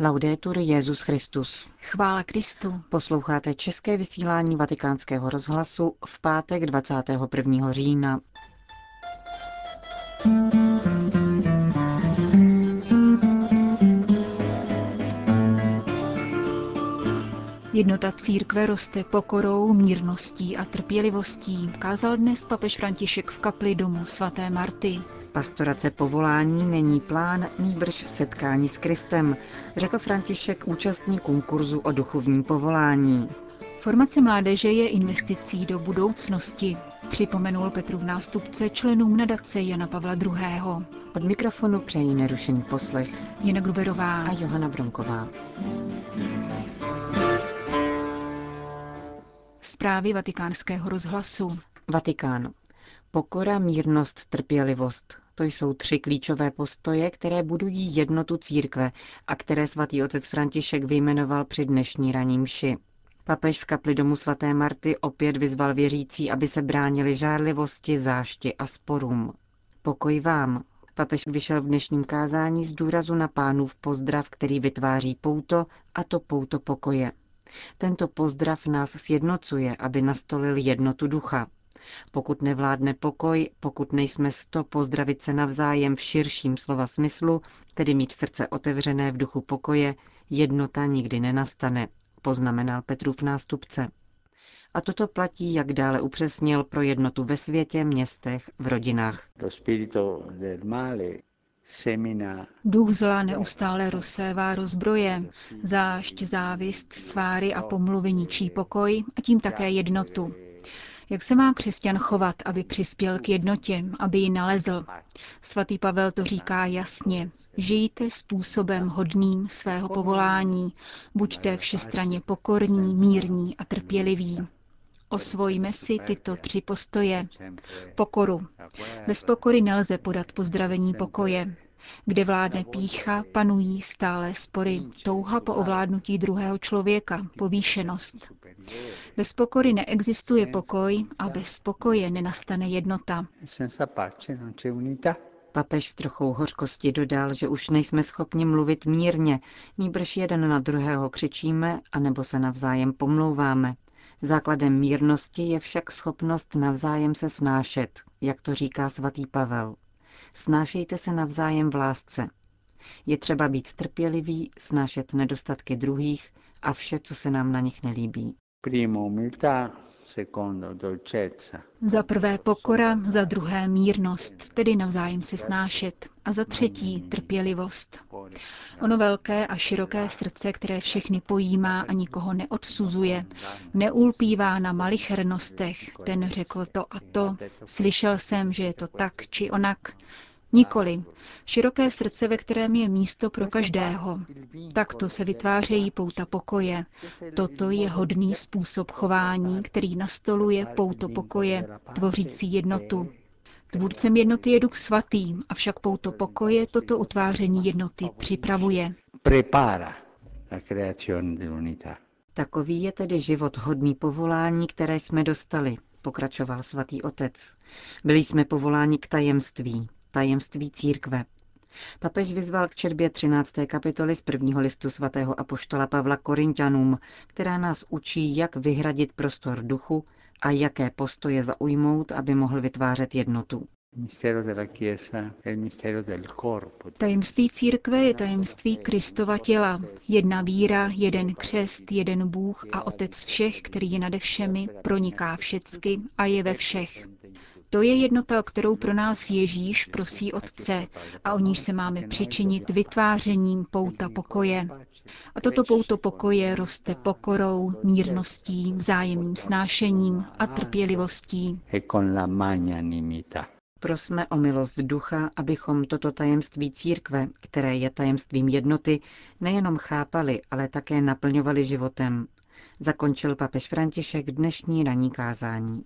Laudetur Jezus Christus. Chvála Kristu. Posloucháte české vysílání Vatikánského rozhlasu v pátek 21. října. Jednota církve roste pokorou, mírností a trpělivostí, kázal dnes papež František v kapli domu svaté Marty. Pastorace povolání není plán, nýbrž setkání s Kristem, řekl František účastníkům kurzu o duchovním povolání. Formace mládeže je investicí do budoucnosti, připomenul Petru v nástupce členům nadace Jana Pavla II. Od mikrofonu přejí nerušený poslech Jana Gruberová a Johana Bronková. Zprávy vatikánského rozhlasu. Vatikán. Pokora, mírnost, trpělivost. To jsou tři klíčové postoje, které budují jednotu církve a které svatý otec František vyjmenoval při dnešní raním mši. Papež v kapli domu svaté Marty opět vyzval věřící, aby se bránili žárlivosti, zášti a sporům. Pokoj vám. Papež vyšel v dnešním kázání z důrazu na pánův pozdrav, který vytváří pouto, a to pouto pokoje. Tento pozdrav nás sjednocuje, aby nastolil jednotu ducha. Pokud nevládne pokoj, pokud nejsme sto pozdravit se navzájem v širším slova smyslu, tedy mít srdce otevřené v duchu pokoje, jednota nikdy nenastane, poznamenal Petrův nástupce. A toto platí, jak dále upřesnil, pro jednotu ve světě, městech, v rodinách. Duch zla neustále rozsévá rozbroje, zášť, závist, sváry a pomluvy ničí pokoj a tím také jednotu. Jak se má křesťan chovat, aby přispěl k jednotě, aby ji nalezl? Svatý Pavel to říká jasně. Žijte způsobem hodným svého povolání, buďte všestranně pokorní, mírní a trpěliví. Osvojíme si tyto tři postoje. Pokoru. Bez pokory nelze podat pozdravení pokoje. Kde vládne pícha, panují stále spory, touha po ovládnutí druhého člověka, povýšenost. Bez pokory neexistuje pokoj a bez pokoje nenastane jednota. Papež s trochou hořkosti dodal, že už nejsme schopni mluvit mírně, nýbrž jeden na druhého křičíme, anebo se navzájem pomlouváme. Základem mírnosti je však schopnost navzájem se snášet, jak to říká svatý Pavel. Snášejte se navzájem v lásce. Je třeba být trpělivý, snášet nedostatky druhých a vše, co se nám na nich nelíbí. Za prvé pokora, za druhé mírnost, tedy navzájem se snášet, a za třetí trpělivost. Ono velké a široké srdce, které všechny pojímá a nikoho neodsuzuje, neulpívá na malichernostech, ten řekl to a to, slyšel jsem, že je to tak či onak, Nikoli. Široké srdce, ve kterém je místo pro každého. Takto se vytvářejí pouta pokoje. Toto je hodný způsob chování, který nastoluje pouto pokoje, tvořící jednotu. Tvůrcem jednoty je duch svatý, avšak pouto pokoje toto utváření jednoty připravuje. Takový je tedy život hodný povolání, které jsme dostali, pokračoval svatý otec. Byli jsme povoláni k tajemství, tajemství církve. Papež vyzval k čerbě 13. kapitoly z prvního listu svatého apoštola Pavla Korintianům, která nás učí, jak vyhradit prostor duchu a jaké postoje zaujmout, aby mohl vytvářet jednotu. Tajemství církve je tajemství Kristova těla. Jedna víra, jeden křest, jeden Bůh a Otec všech, který je nade všemi, proniká všecky a je ve všech. To je jednota, kterou pro nás Ježíš prosí Otce a o níž se máme přičinit vytvářením pouta pokoje. A toto pouto pokoje roste pokorou, mírností, vzájemným snášením a trpělivostí. Prosme o milost ducha, abychom toto tajemství církve, které je tajemstvím jednoty, nejenom chápali, ale také naplňovali životem. Zakončil papež František dnešní ranní kázání.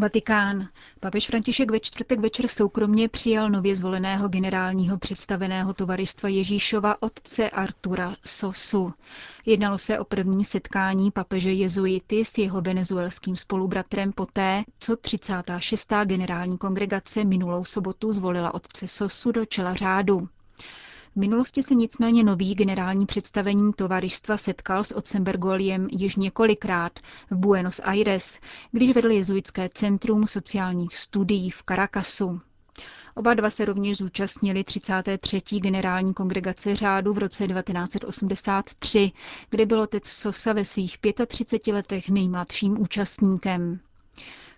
Vatikán. Papež František ve čtvrtek večer soukromně přijal nově zvoleného generálního představeného tovaristva Ježíšova otce Artura Sosu. Jednalo se o první setkání papeže jezuity s jeho venezuelským spolubratrem poté, co 36. generální kongregace minulou sobotu zvolila otce Sosu do čela řádu. V minulosti se nicméně nový generální představení tovaristva setkal s otcem Bergoliem již několikrát v Buenos Aires, když vedl jezuitské centrum sociálních studií v Caracasu. Oba dva se rovněž zúčastnili 33. generální kongregace řádu v roce 1983, kde byl otec Sosa ve svých 35 letech nejmladším účastníkem.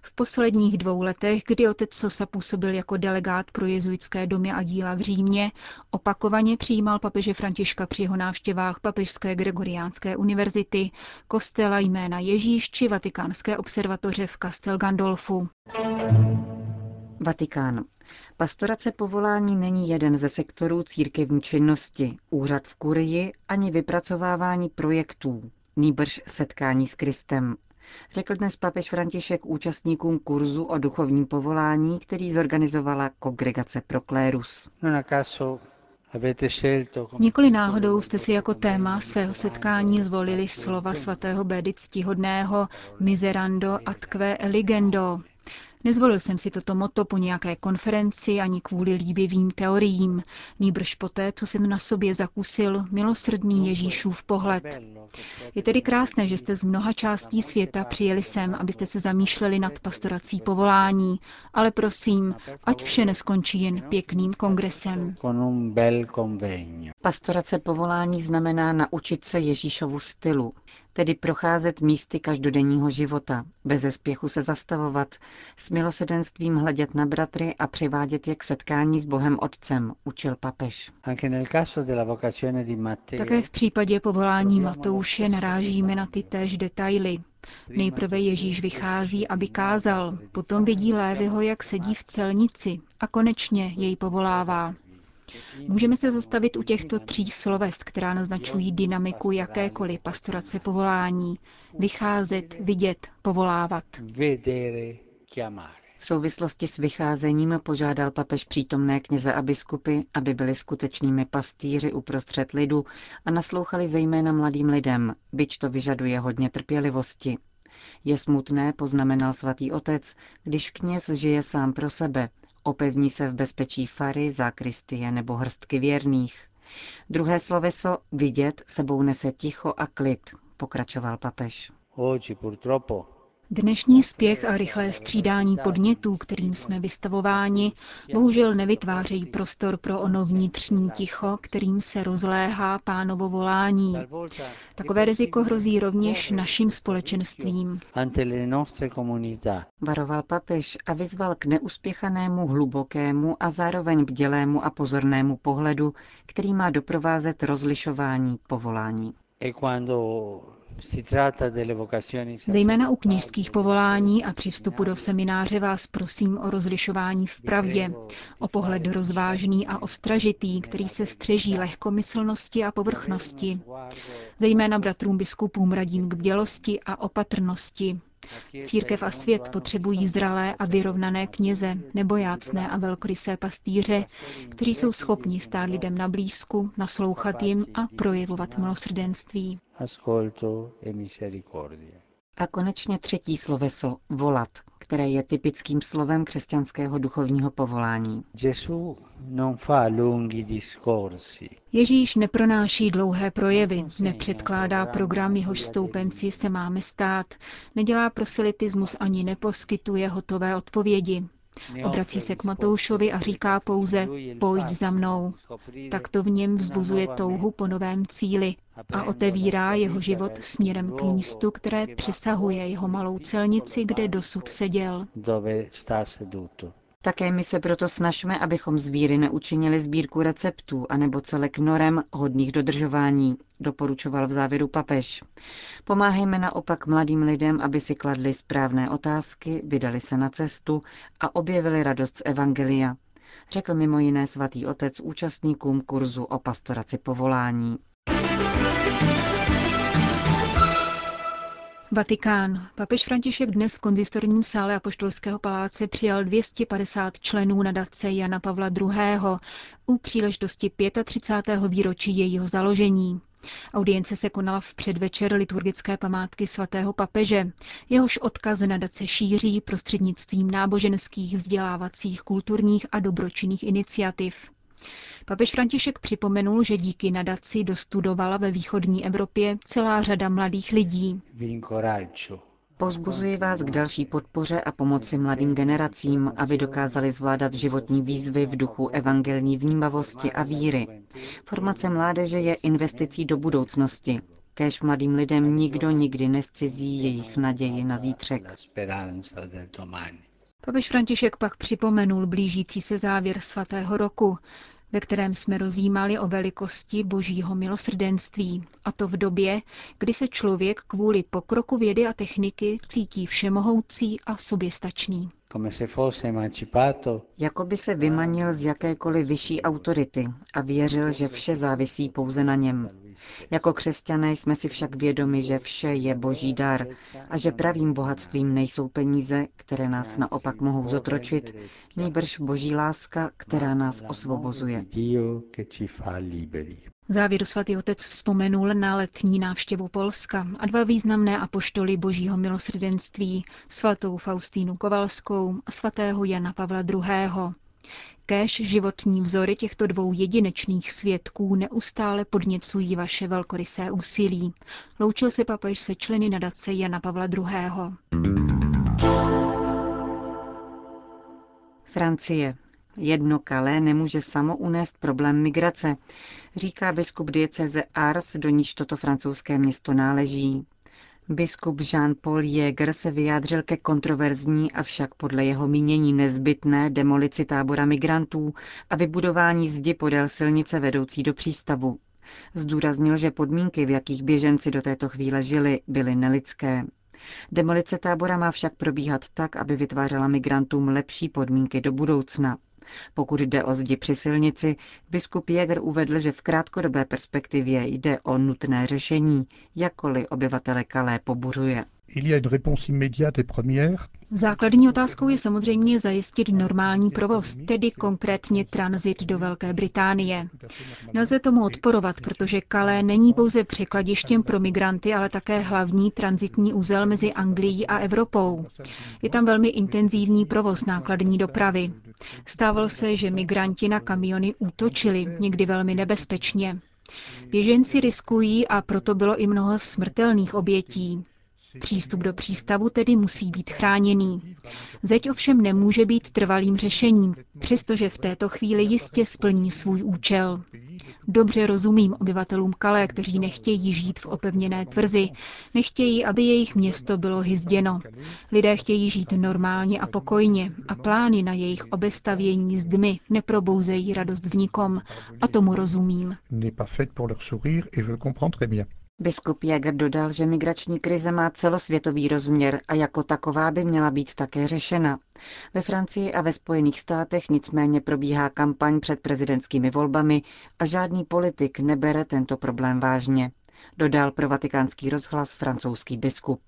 V posledních dvou letech, kdy otec Sosa působil jako delegát pro jezuitské domy a díla v Římě, opakovaně přijímal papeže Františka při jeho návštěvách Papežské Gregoriánské univerzity, kostela jména Ježíš či Vatikánské observatoře v Castel Gandolfu. Vatikán. Pastorace povolání není jeden ze sektorů církevní činnosti, úřad v kurii ani vypracovávání projektů, nýbrž setkání s Kristem, řekl dnes papež František účastníkům kurzu o duchovním povolání, který zorganizovala Kongregace pro klérus. Nikoli náhodou jste si jako téma svého setkání zvolili slova svatého Bédy ctihodného Miserando atque eligendo, Nezvolil jsem si toto moto po nějaké konferenci ani kvůli líbivým teoriím, nýbrž poté, co jsem na sobě zakusil milosrdný Ježíšův pohled. Je tedy krásné, že jste z mnoha částí světa přijeli sem, abyste se zamýšleli nad pastorací povolání, ale prosím, ať vše neskončí jen pěkným kongresem. Pastorace povolání znamená naučit se Ježíšovu stylu, tedy procházet místy každodenního života, bez spěchu se zastavovat, s milosedenstvím hledět na bratry a přivádět je k setkání s Bohem Otcem, učil papež. Také v případě povolání Matouše narážíme na ty též detaily. Nejprve Ježíš vychází, aby kázal, potom vidí Lévyho, jak sedí v celnici a konečně jej povolává. Můžeme se zastavit u těchto tří slovest, která naznačují dynamiku jakékoliv pastorace povolání. Vycházet, vidět, povolávat. V souvislosti s vycházením požádal papež přítomné kněze a biskupy, aby byli skutečnými pastýři uprostřed lidu a naslouchali zejména mladým lidem, byť to vyžaduje hodně trpělivosti. Je smutné, poznamenal svatý otec, když kněz žije sám pro sebe, opevní se v bezpečí fary, zákristie nebo hrstky věrných. Druhé sloveso vidět sebou nese ticho a klid, pokračoval papež. Dnešní spěch a rychlé střídání podnětů, kterým jsme vystavováni, bohužel nevytvářejí prostor pro ono vnitřní ticho, kterým se rozléhá pánovo volání. Takové riziko hrozí rovněž našim společenstvím. Varoval papež a vyzval k neuspěchanému, hlubokému a zároveň bdělému a pozornému pohledu, který má doprovázet rozlišování povolání. E Zejména u kněžských povolání a při vstupu do semináře vás prosím o rozlišování v pravdě, o pohled rozvážný a ostražitý, který se střeží lehkomyslnosti a povrchnosti. Zejména bratrům biskupům radím k bdělosti a opatrnosti, Církev a svět potřebují zralé a vyrovnané kněze, nebo jácné a velkorysé pastýře, kteří jsou schopni stát lidem na blízku, naslouchat jim a projevovat milosrdenství. A konečně třetí sloveso, volat, které je typickým slovem křesťanského duchovního povolání. Ježíš nepronáší dlouhé projevy, nepředkládá program, jehož stoupenci se máme stát, nedělá proselitismus ani neposkytuje hotové odpovědi. Obrací se k Matoušovi a říká pouze, pojď za mnou. Tak to v něm vzbuzuje touhu po novém cíli a otevírá jeho život směrem k místu, které přesahuje jeho malou celnici, kde dosud seděl. Také my se proto snažíme, abychom z víry neučinili sbírku receptů anebo celek norem hodných dodržování, doporučoval v závěru papež. Pomáhejme naopak mladým lidem, aby si kladli správné otázky, vydali se na cestu a objevili radost z Evangelia, řekl mimo jiné svatý otec účastníkům kurzu o pastoraci povolání. Vatikán. Papež František dnes v konzistorním sále Apoštolského paláce přijal 250 členů nadace Jana Pavla II. u příležitosti 35. výročí jejího založení. Audience se konala v předvečer liturgické památky svatého papeže. Jehož odkaz nadace šíří prostřednictvím náboženských, vzdělávacích, kulturních a dobročinných iniciativ. Papež František připomenul, že díky nadaci dostudovala ve východní Evropě celá řada mladých lidí. Pozbuzuji vás k další podpoře a pomoci mladým generacím, aby dokázali zvládat životní výzvy v duchu evangelní vnímavosti a víry. Formace mládeže je investicí do budoucnosti. Kéž mladým lidem nikdo nikdy nescizí jejich naději na zítřek. Papež František pak připomenul blížící se závěr svatého roku ve kterém jsme rozjímali o velikosti božího milosrdenství, a to v době, kdy se člověk kvůli pokroku vědy a techniky cítí všemohoucí a soběstačný. Jako by se vymanil z jakékoliv vyšší autority a věřil, že vše závisí pouze na něm. Jako křesťané jsme si však vědomi, že vše je boží dar a že pravým bohatstvím nejsou peníze, které nás naopak mohou zotročit, nejbrž boží láska, která nás osvobozuje. Závěru svatý otec vzpomenul na letní návštěvu Polska a dva významné apoštoly božího milosrdenství, svatou Faustínu Kovalskou a svatého Jana Pavla II. Kéž životní vzory těchto dvou jedinečných svědků neustále podněcují vaše velkorysé úsilí. Loučil se papež se členy nadace Jana Pavla II. Francie. Jedno kalé nemůže samo unést problém migrace, říká biskup dieceze Ars, do níž toto francouzské město náleží. Biskup Jean-Paul Jäger se vyjádřil ke kontroverzní, avšak podle jeho mínění nezbytné demolici tábora migrantů a vybudování zdi podél silnice vedoucí do přístavu. Zdůraznil, že podmínky, v jakých běženci do této chvíle žili, byly nelidské. Demolice tábora má však probíhat tak, aby vytvářela migrantům lepší podmínky do budoucna. Pokud jde o zdi při silnici, biskup Jäger uvedl, že v krátkodobé perspektivě jde o nutné řešení, jakkoliv obyvatele Kalé pobuřuje. Základní otázkou je samozřejmě zajistit normální provoz, tedy konkrétně tranzit do Velké Británie. Nelze tomu odporovat, protože Calais není pouze překladištěm pro migranty, ale také hlavní tranzitní úzel mezi Anglií a Evropou. Je tam velmi intenzivní provoz nákladní dopravy. Stávalo se, že migranti na kamiony útočili, někdy velmi nebezpečně. Běženci riskují a proto bylo i mnoho smrtelných obětí. Přístup do přístavu tedy musí být chráněný. Zeď ovšem nemůže být trvalým řešením, přestože v této chvíli jistě splní svůj účel. Dobře rozumím obyvatelům Kalé, kteří nechtějí žít v opevněné tvrzi, nechtějí, aby jejich město bylo hyzděno. Lidé chtějí žít normálně a pokojně a plány na jejich obestavění s dmy neprobouzejí radost v nikom a tomu rozumím. Biskup Jäger dodal, že migrační krize má celosvětový rozměr a jako taková by měla být také řešena. Ve Francii a ve Spojených státech nicméně probíhá kampaň před prezidentskými volbami a žádný politik nebere tento problém vážně. Dodal pro vatikánský rozhlas francouzský biskup.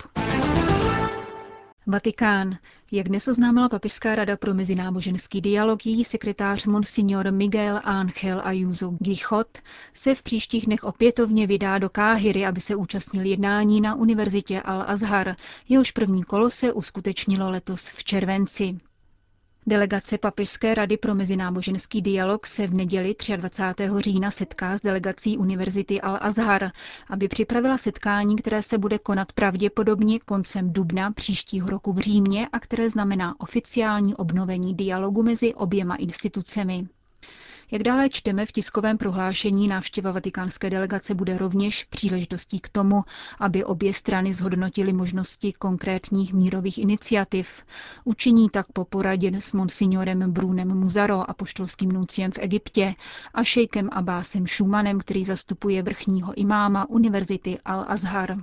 Vatikán. Jak dnes oznámila Papežská rada pro mezináboženský dialog, její sekretář Monsignor Miguel Ángel Ayuso Gichot se v příštích dnech opětovně vydá do Káhyry, aby se účastnil jednání na Univerzitě Al-Azhar. Jehož první kolo se uskutečnilo letos v červenci. Delegace Papežské rady pro mezináboženský dialog se v neděli 23. října setká s delegací Univerzity Al-Azhar, aby připravila setkání, které se bude konat pravděpodobně koncem dubna příštího roku v Římě a které znamená oficiální obnovení dialogu mezi oběma institucemi. Jak dále čteme v tiskovém prohlášení, návštěva vatikánské delegace bude rovněž příležitostí k tomu, aby obě strany zhodnotily možnosti konkrétních mírových iniciativ. Učiní tak po poradě s monsignorem Brunem Muzaro, apoštolským nunciem v Egyptě, a šejkem Abásem Šumanem, který zastupuje vrchního imáma Univerzity Al-Azhar.